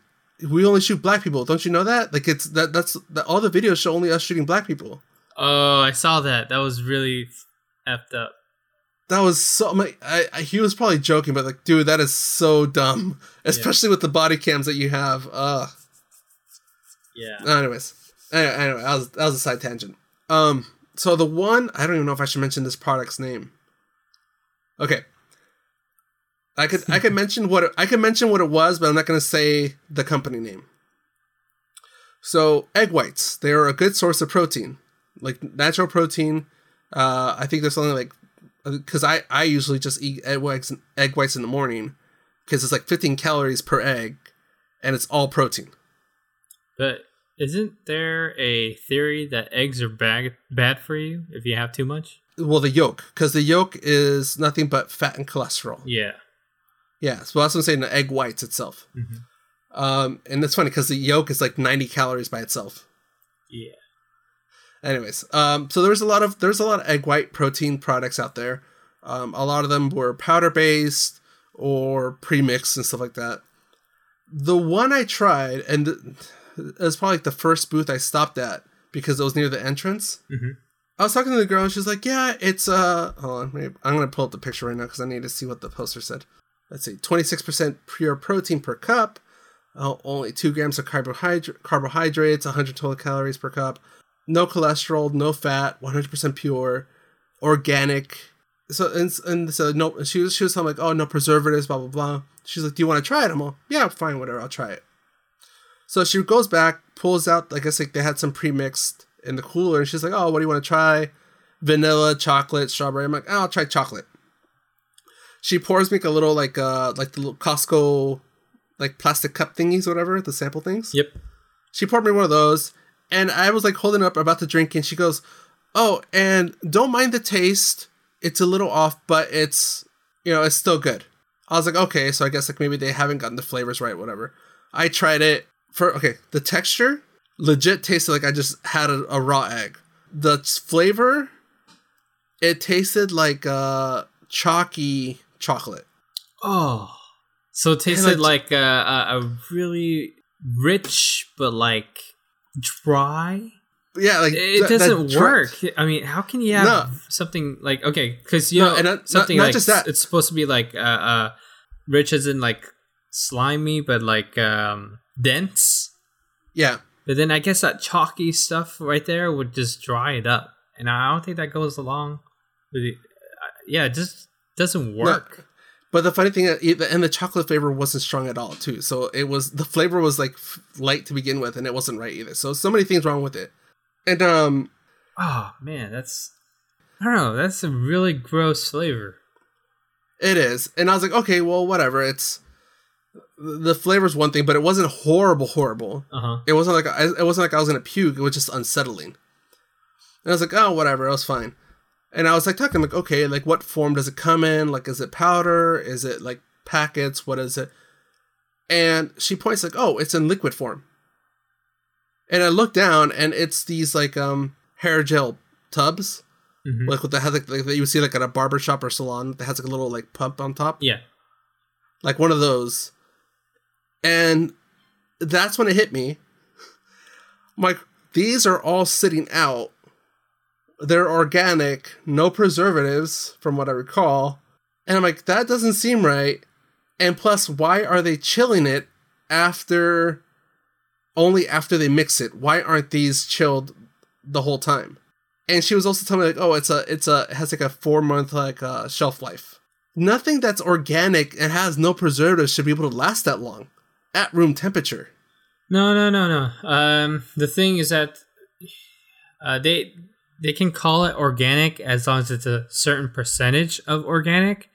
We only shoot black people. Don't you know that? Like it's that that's that all the videos show only us shooting black people. Oh, I saw that. That was really effed up. That was so. I'm I, I, he was probably joking, but like, dude, that is so dumb. Especially with the body cams that you have. Uh. Yeah. Anyways, anyway, anyway, that was that was a side tangent. Um. So the one I don't even know if I should mention this product's name. Okay. I could I could mention what it, I could mention what it was, but I'm not going to say the company name. So egg whites, they are a good source of protein, like natural protein. Uh, I think there's something like because I I usually just eat egg whites egg whites in the morning because it's like 15 calories per egg, and it's all protein. But Isn't there a theory that eggs are bad bad for you if you have too much? Well, the yolk, because the yolk is nothing but fat and cholesterol. Yeah. Yeah, so that's what I'm saying. The egg whites itself. Mhm. Um, and it's funny because the yolk is like 90 calories by itself. Yeah. Anyways, um, so there's a lot of there's a lot of egg white protein products out there. Um, a lot of them were powder based or pre-mixed and stuff like that. The one I tried, and it was probably like the first booth I stopped at because it was near the entrance. Mhm. I was talking to the girl, and she's like, "Yeah, it's uh, hold on, maybe, I'm gonna pull up the picture right now because I need to see what the poster said. Let's see, 26% pure protein per cup, uh, only two grams of carbohydrate carbohydrates, 100 total calories per cup, no cholesterol, no fat, 100% pure, organic. So and, and so no, she was she was telling like, oh no preservatives, blah blah blah. She's like, do you want to try it? I'm all, yeah, fine, whatever, I'll try it. So she goes back, pulls out, I guess like they had some pre-mixed in the cooler, and she's like, oh, what do you want to try? Vanilla, chocolate, strawberry. I'm like, oh, I'll try chocolate. She pours me a little like uh like the little Costco like plastic cup thingies, whatever, the sample things. Yep. She poured me one of those, and I was like holding up about to drink, and she goes, "Oh, and don't mind the taste. It's a little off, but it's you know it's still good." I was like, "Okay, so I guess like maybe they haven't gotten the flavors right, whatever." I tried it for okay, the texture legit tasted like I just had a, a raw egg. The flavor, it tasted like uh chalky chocolate. Oh. So it tasted like, a, a, a really rich but like dry. Yeah, like It th- doesn't dry- work. I mean, how can you have No. something like okay? Because you No, know and not- not- something not like just that. it's supposed to be like uh, uh rich as in like slimy, but like um dense. Yeah, But then I guess that chalky stuff right there would just dry it up, and I don't think that goes along with it. Uh, Yeah, just doesn't work. But the funny thing, uh, and the chocolate flavor wasn't strong at all, too. So it was the flavor was like light to begin with, and it wasn't right either. So so many things wrong with it. And um, Oh man, that's I don't know. That's a really gross flavor. it is, and I was like, okay, well, whatever. It's the flavor's one thing, but it wasn't horrible, horrible. Uh huh. It wasn't like I, it wasn't like I was gonna puke. It was just unsettling. And I was like, oh, whatever, it was fine. And I was like talking, like, okay, like what form does it come in? Like, is it powder? Is it like packets? What is it? And she points like, oh, it's in liquid form. And I look down, and it's these like um hair gel tubs, Mhm. like with the has like, like that you would see like at a barber shop or salon that has like a little like pump on top Yeah. like one of those. And that's when it hit me. I'm like, these are all sitting out. They're organic, no preservatives, from what I recall. And I'm like, that doesn't seem right. And plus, why are they chilling it after only after they mix it? Why aren't these chilled the whole time? And she was also telling me like, oh, it's a it's a it has like a four month like uh, shelf life. Nothing that's organic and has no preservatives should be able to last that long at room temperature. No, no, no, no. Um, the thing is that uh, they they can call it organic as long as it's a certain percentage of organic.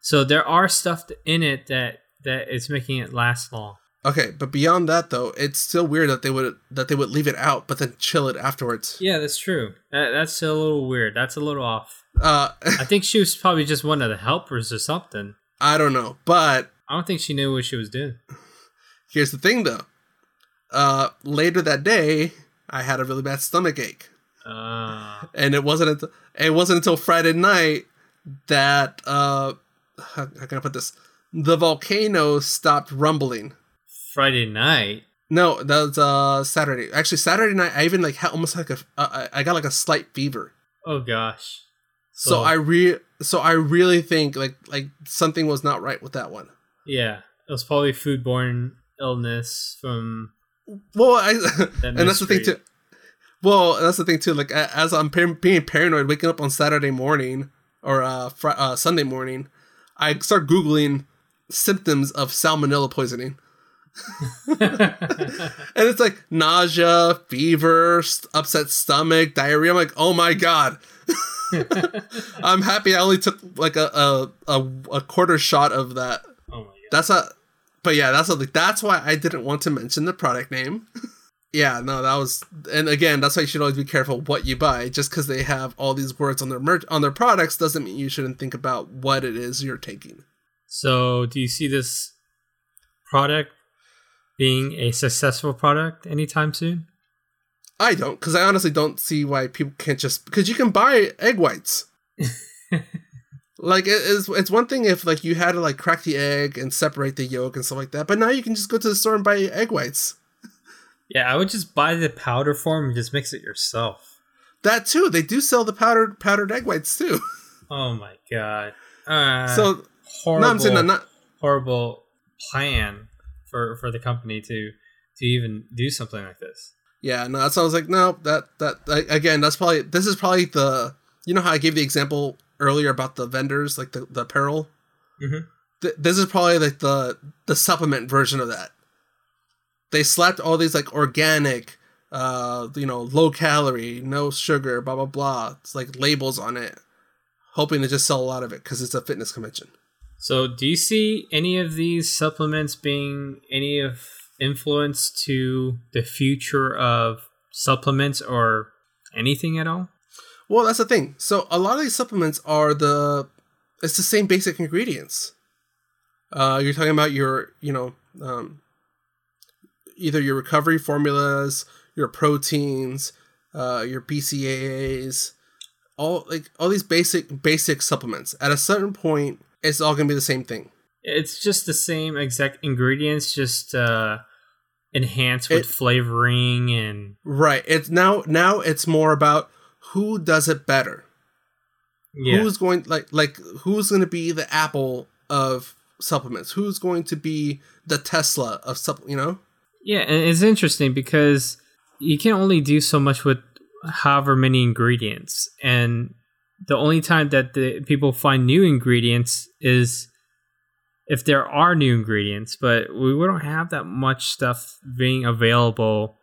So there are stuff in it that that is making it last long. Okay, but beyond that though, it's still weird that they would that they would leave it out but then chill it afterwards. Yeah, that's true. That, that's a little weird. That's a little off. Uh, I think she was probably just one of the helpers or something. I don't know, but I don't think she knew what she was doing. here's the thing though. Uh, later that day, I had a really bad stomach ache. Uh, and it wasn't until, it wasn't until Friday night that uh how, how can I put this? The volcano stopped rumbling. Friday night. No, that was uh Saturday. Actually, Saturday night I even like had almost like a uh, I I got like a slight fever. Oh gosh. So Oh. I re so I really think like like something was not right with that one. Yeah, it was probably foodborne illness from Well, I that and that's the thing too. Well, that's the thing too. Like as I'm par- being paranoid, waking up on Saturday morning or uh, fr- uh Sunday morning, I start googling symptoms of salmonella poisoning, and it's like nausea, fever, st- upset stomach, diarrhea. I'm like, oh my god. I'm happy I only took like a a, a, a quarter shot of that. oh my god. That's a, but yeah, that's a, that's why I didn't want to mention the product name. Yeah, no, that was, and again, that's why you should always be careful what you buy. Just because they have all these words on their merch on their products doesn't mean you shouldn't think about what it is you're taking. So, do you see this product being a successful product anytime soon? I don't, because I honestly don't see why people can't just because you can buy egg whites. like it is, it's one thing if like you had to like crack the egg and separate the yolk and stuff like that, but now you can just go to the store and buy egg whites. Yeah, I would just buy the powder form and just mix it yourself. That too, they do sell the powdered powdered egg whites too. Oh my god! Uh, so horrible, no, I'm saying that not horrible plan for for the company to to even do something like this. Yeah, no, that's I was like, no, that that like, again, that's probably this is probably the you know how I gave the example earlier about the vendors like the the apparel. Mhm. Th- this is probably like the the supplement version of that. They slapped all these like organic, uh, you know, low calorie, no sugar, blah blah blah. It's like labels on it, hoping to just sell a lot of it because it's a fitness convention. So, do you see any of these supplements being any of influence to the future of supplements or anything at all? Well, that's the thing. So a lot of these supplements are the it's the same basic ingredients. Uh, you're talking about your, you know, um, either your recovery formulas, your proteins, uh, your BCAAs, all like all these basic basic supplements. At a certain point, it's all gonna be the same thing. It's just the same exact ingredients, just uh, enhanced with It- flavoring and Right. It's now now it's more about who does it better. yeah. who's going like like who's going to be the apple of supplements who's going to be the tesla of supp you know Yeah, and it's interesting because you can only do so much with however many ingredients, and the only time that the people find new ingredients is if there are new ingredients. But we don't have that much stuff being available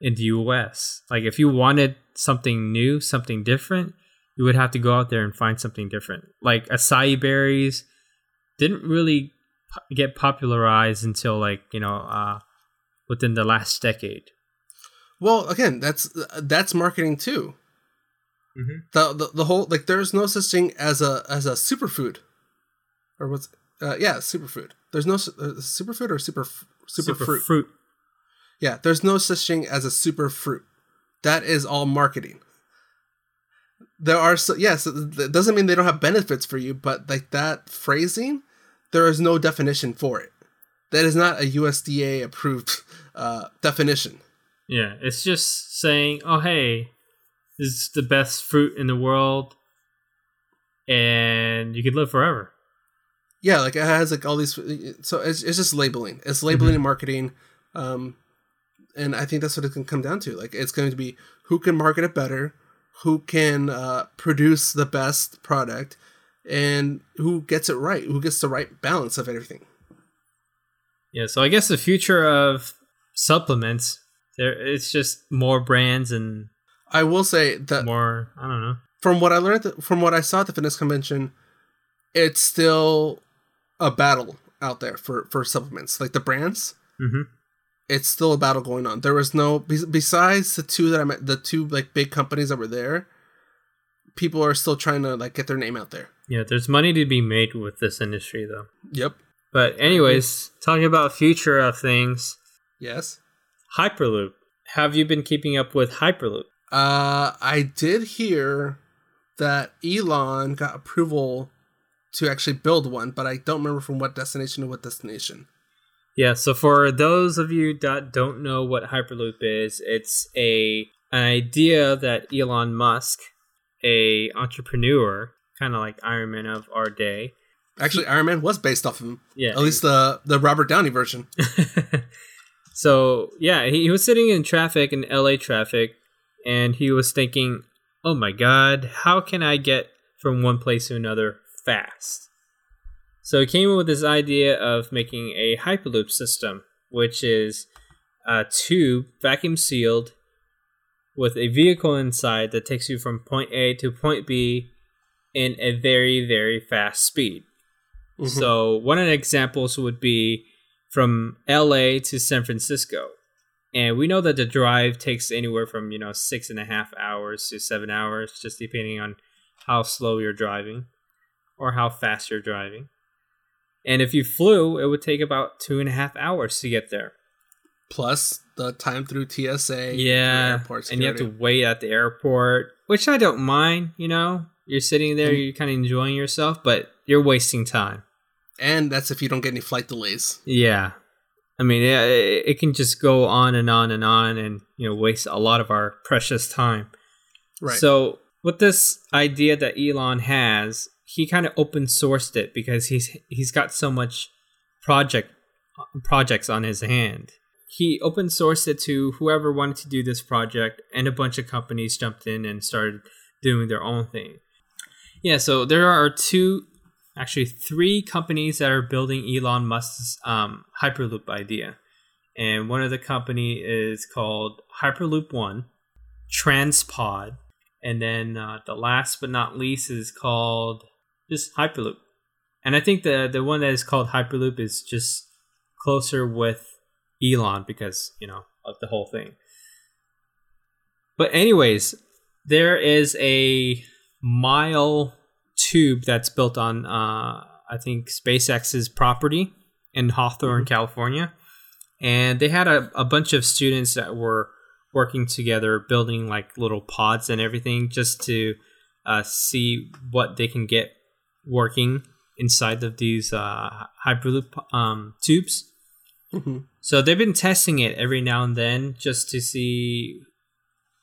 in the U.S. Like if you wanted something new, something different, you would have to go out there and find something different. Like acai berries didn't really get popularized until like you know. uh within the last decade. well again that's that's marketing too. Mhm. the, the the whole like there's no such thing as a as a superfood. Or what's uh, yeah superfood. There's no uh, superfood or super f- super, fruit. Fruit. yeah there's no such thing as a super fruit that is all marketing. There are so yes it doesn't mean they don't have benefits for you but like that phrasing there is no definition for it that is not a usda approved uh, definition. Yeah, it's just saying, "Oh, hey, this is the best fruit in the world, and you could live forever." yeah like it has like all these so it's, it's just labeling. It's labeling and marketing um and i think that's what it can come down to. Like it's going to be who can market it better who can uh, produce the best product and who gets it right who gets the right balance of everything Yeah, so I guess the future of supplements, there it's just more brands and i will say that more. I don't know. from what i learned from what i saw at the fitness convention it's still a battle out there for for supplements like the brands hmm it's still a battle going on. There was no besides the two that I met, the two like big companies that were there. People are still trying to like get their name out there. Yeah, there's money to be made with this industry, though. Yep. But anyways, talking about future of things, Yes. Hyperloop. Have you been keeping up with Hyperloop? Uh, I did hear that Elon got approval to actually build one, but I don't remember from what destination to what destination. Yeah, so for those of you that don't know what Hyperloop is, it's a an idea that Elon Musk, a entrepreneur, kind of like Iron Man of our day. Actually, Iron Man was based off of him. Yeah. At least the the Robert Downey version. so, yeah, he, he was sitting in traffic in LA traffic and he was thinking, "Oh my god, how can I get from one place to another fast?" So he came up with this idea of making a Hyperloop system, which is a tube vacuum sealed with a vehicle inside that takes you from point A to point B in a very, very fast speed. Mhm. So, one of the examples would be from LA to San Francisco. And we know that the drive takes anywhere from, you know, six and a half hours to seven hours, just depending on how slow you're driving or how fast you're driving. And if you flew, it would take about two and a half hours to get there. Plus the time through TSA. Yeah. And you have to wait at the airport, which I don't mind, you know. You're sitting there, you're kind of enjoying yourself, but you're wasting time. And that's if you don't get any flight delays. Yeah. I mean, it, it can just go on and on and on and, you know, waste a lot of our precious time. Right. So, with this idea that Elon has, he kind of open sourced it because he's he's got so much project projects on his hand. He open sourced it to whoever wanted to do this project, and a bunch of companies jumped in and started doing their own thing. Yeah, so there are two actually three companies that are building Elon Musk's um, Hyperloop idea. And one of the company is called Hyperloop One, Transpod, and then uh, the last but not least is called just Hyperloop. And I think the the one that is called Hyperloop is just closer with Elon because you know of the whole thing. But anyways, there is a mile tube that's built on uh, I think SpaceX's property in Hawthorne, mm-hmm. California, and they had a, a bunch of students that were working together building like little pods and everything just to uh, see what they can get working inside of these uh, hyperloop um, tubes. Mm-hmm. So they've been testing it every now and then just to see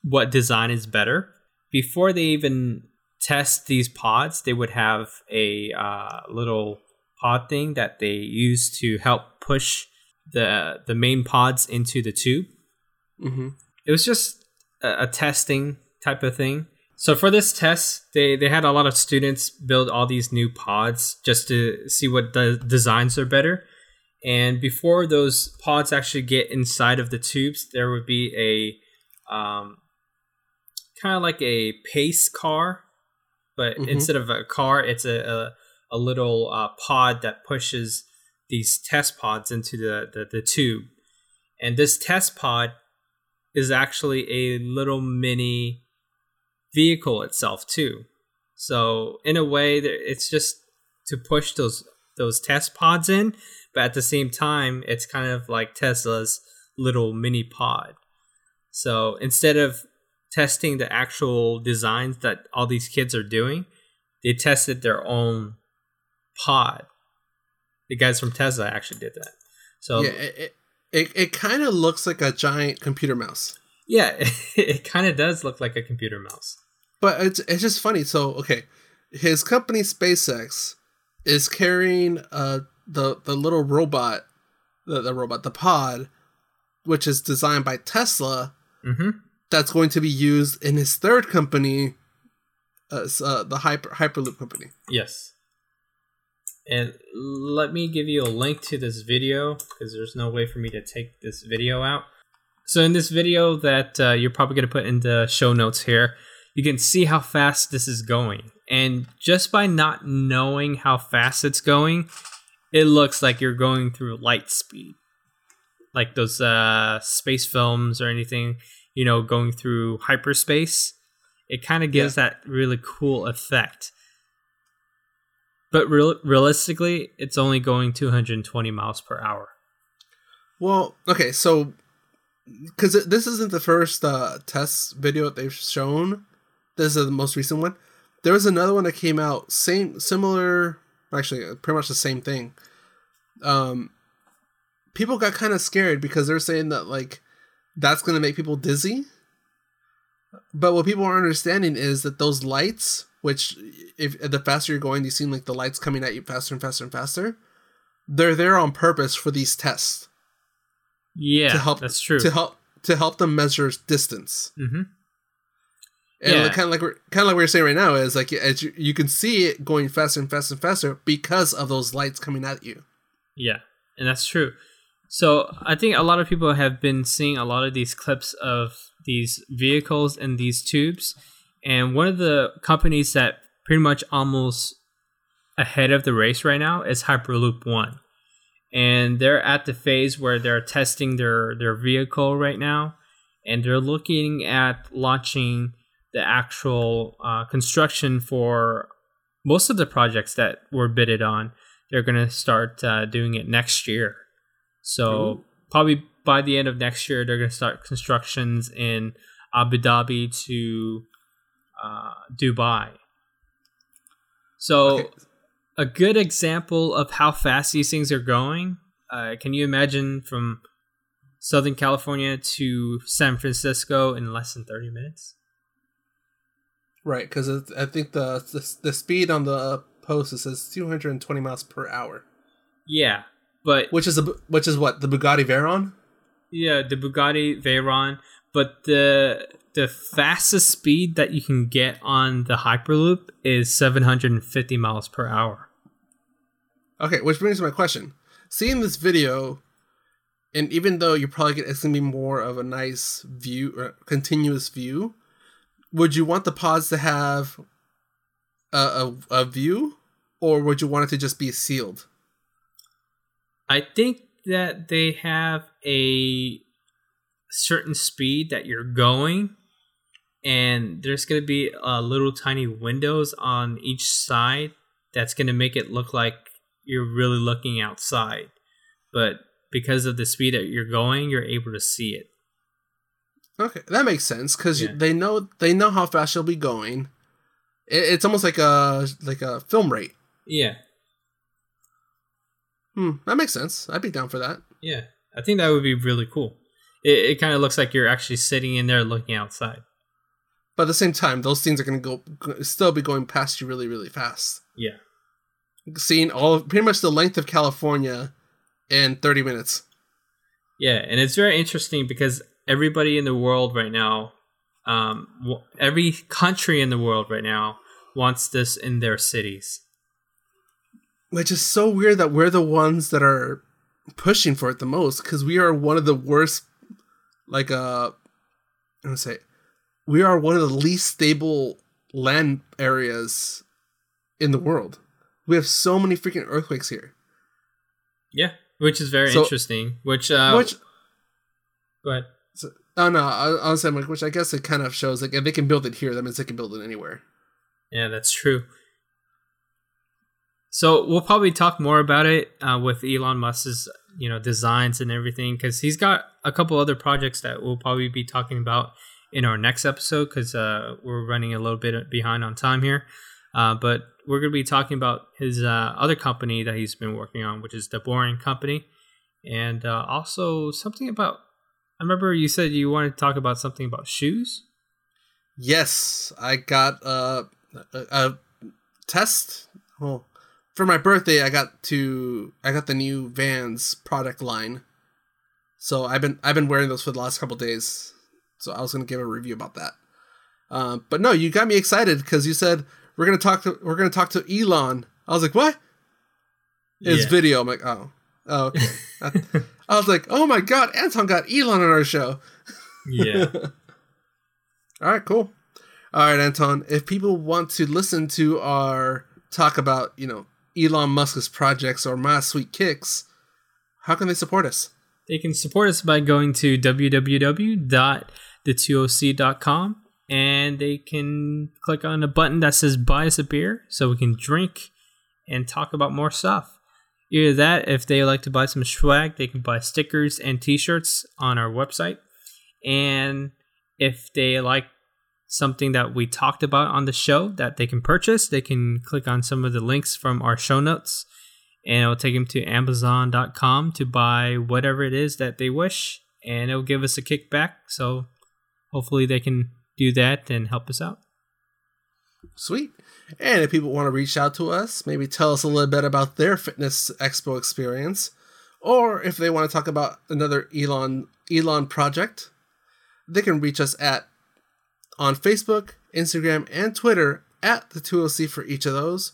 what design is better. Before they even test these pods, they would have a uh, little pod thing that they use to help push the the main pods into the tube. Mm-hmm. It was just a, a, testing type of thing. So for this test, they they had a lot of students build all these new pods just to see what the designs are better. And before those pods actually get inside of the tubes, there would be a um, kind of like a pace car but mm-hmm. instead of a car, it's a a, a little uh, pod that pushes these test pods into the, the, the tube, and this test pod is actually a little mini vehicle itself too. So in a way, it's just to push those those test pods in, but at the same time, it's kind of like Tesla's little mini pod. So instead of testing the actual designs that all these kids are doing, they tested their own pod. The guys from Tesla actually did that. So yeah, it it, it kind of looks like a giant computer mouse. Yeah, it, it kind of does look like a computer mouse. But it's it's just funny. So okay, his company SpaceX is carrying uh the the little robot, the, the robot, the pod, which is designed by Tesla. Mm-hmm that's going to be used in his third company, uh, uh, the Hyper Hyperloop company. Yes. And let me give you a link to this video because there's no way for me to take this video out. So in this video that uh, you're probably going to put in the show notes here, you can see how fast this is going. And just by not knowing how fast it's going, it looks like you're going through light speed. Like those uh, space films or anything you know, going through hyperspace. It kind of gives yeah. that really cool effect. But real, realistically, it's only going 220 miles per hour. Well, okay, so because this isn't the first uh, test video that they've shown. This is the most recent one. There was another one that came out, same, similar, actually, uh, pretty much the same thing. Um, people got kind of scared because they're saying that like that's going to make people dizzy. But what people are understanding is that those lights, which if the faster you're going, you seem like the lights coming at you faster and faster and faster. They're there on purpose for these tests. Yeah, to help that's true. To help to help them measure distance. Mm-hmm. And yeah. kind of like we're kind of like we are saying right now is like as you, you can see it going faster and faster and faster because of those lights coming at you. Yeah, and that's true. So I think a lot of people have been seeing a lot of these clips of these vehicles and these tubes, and one of the companies that pretty much almost ahead of the race right now is Hyperloop One, and they're at the phase where they're testing their their vehicle right now, and they're looking at launching the actual uh, construction for most of the projects that were bidded on. They're going to start uh, doing it next year. So Ooh. probably by the end of next year, they're going to start constructions in Abu Dhabi to uh, Dubai. So Okay. a good example of how fast these things are going. Uh, can you imagine from Southern California to San Francisco in less than 30 minutes? Right, because I think the, the the speed on the post it says 220 miles per hour, Yeah, but which is a which is what the Bugatti Veyron. yeah, the Bugatti Veyron, but the the fastest speed that you can get on the Hyperloop is 750 miles per hour. Okay, which brings me to my question. Seeing this video, and even though you're probably get it's gonna be more of a nice view or continuous view, would you want the pods to have a, a, a view, or would you want it to just be sealed? I think that they have a certain speed that you're going, and there's going to be uh, little tiny windows on each side that's going to make it look like you're really looking outside. But because of the speed that you're going, you're able to see it. Okay, that makes sense because Yeah. they know they know how fast you'll be going. It, it's almost like a like a film rate. Yeah, Hmm, that makes sense. I'd be down for that. yeah. I think that would be really cool. It, it kind of looks like you're actually sitting in there looking outside. But at the same time, those things are gonna go go- still be going past you really really fast. Yeah. Seeing all of pretty much the length of California in thirty minutes. Yeah, and it's very interesting because everybody in the world right now, um, w- every country in the world right now wants this in their cities. Which is so weird that we're the ones that are pushing for it the most because we are one of the worst. Like uh, I'm gonna say, we are one of the least stable land areas in the world. We have so many freaking earthquakes here. Yeah, which is very So- interesting. Which, uh, which go ahead. so, oh no, I, I was saying like, which I guess it kind of shows like if they can build it here, that means they can build it anywhere. Yeah, that's true. So we'll probably talk more about it uh, with Elon Musk's you know designs and everything because he's got a couple other projects that we'll probably be talking about in our next episode because uh, we're running a little bit behind on time here. Uh, but we're going to be talking about his uh, other company that he's been working on, which is the Boring Company, and uh, also something about. I remember you said you wanted to talk about something about shoes. Yes, I got a, a test. Well, for my birthday, I got to I got the new Vans product line. So I've been I've been wearing those for the last couple days. So I was gonna give a review about that. Um, but no, you got me excited because you said we're gonna talk to we're gonna talk to Elon. I was like, what? His Yeah. video. I'm like, oh, oh. Okay. I was like, oh my god, Anton got Elon on our show. Yeah. All right, cool. All right, Anton. If people want to listen to our talk about, you know, Elon Musk's projects or my sweet kicks, how can they support us? They can support us by going to www.the2oc.com and they can click on a button that says buy us a beer so we can drink and talk about more stuff. Either that, if they like to buy some swag, they can buy stickers and t shirts on our website. And if they like something that we talked about on the show that they can purchase, they can click on some of the links from our show notes and it'll take them to amazon.com to buy whatever it is that they wish and it'll give us a kickback. So hopefully they can do that and help us out. Sweet. And if people want to reach out to us, maybe tell us a little bit about their fitness expo experience, or if they want to talk about another Elon Elon project, they can reach us at on Facebook, Instagram, and Twitter at the 2OC for each of those.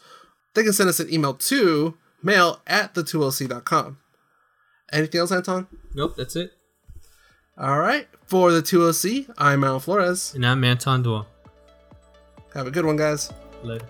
They can send us an email to mail at the 2OC.com. Anything else, Anton? nope that's it All right. For the 2OC, I'm Al Flores. and i'm anton Dua. Have a good one, guys. later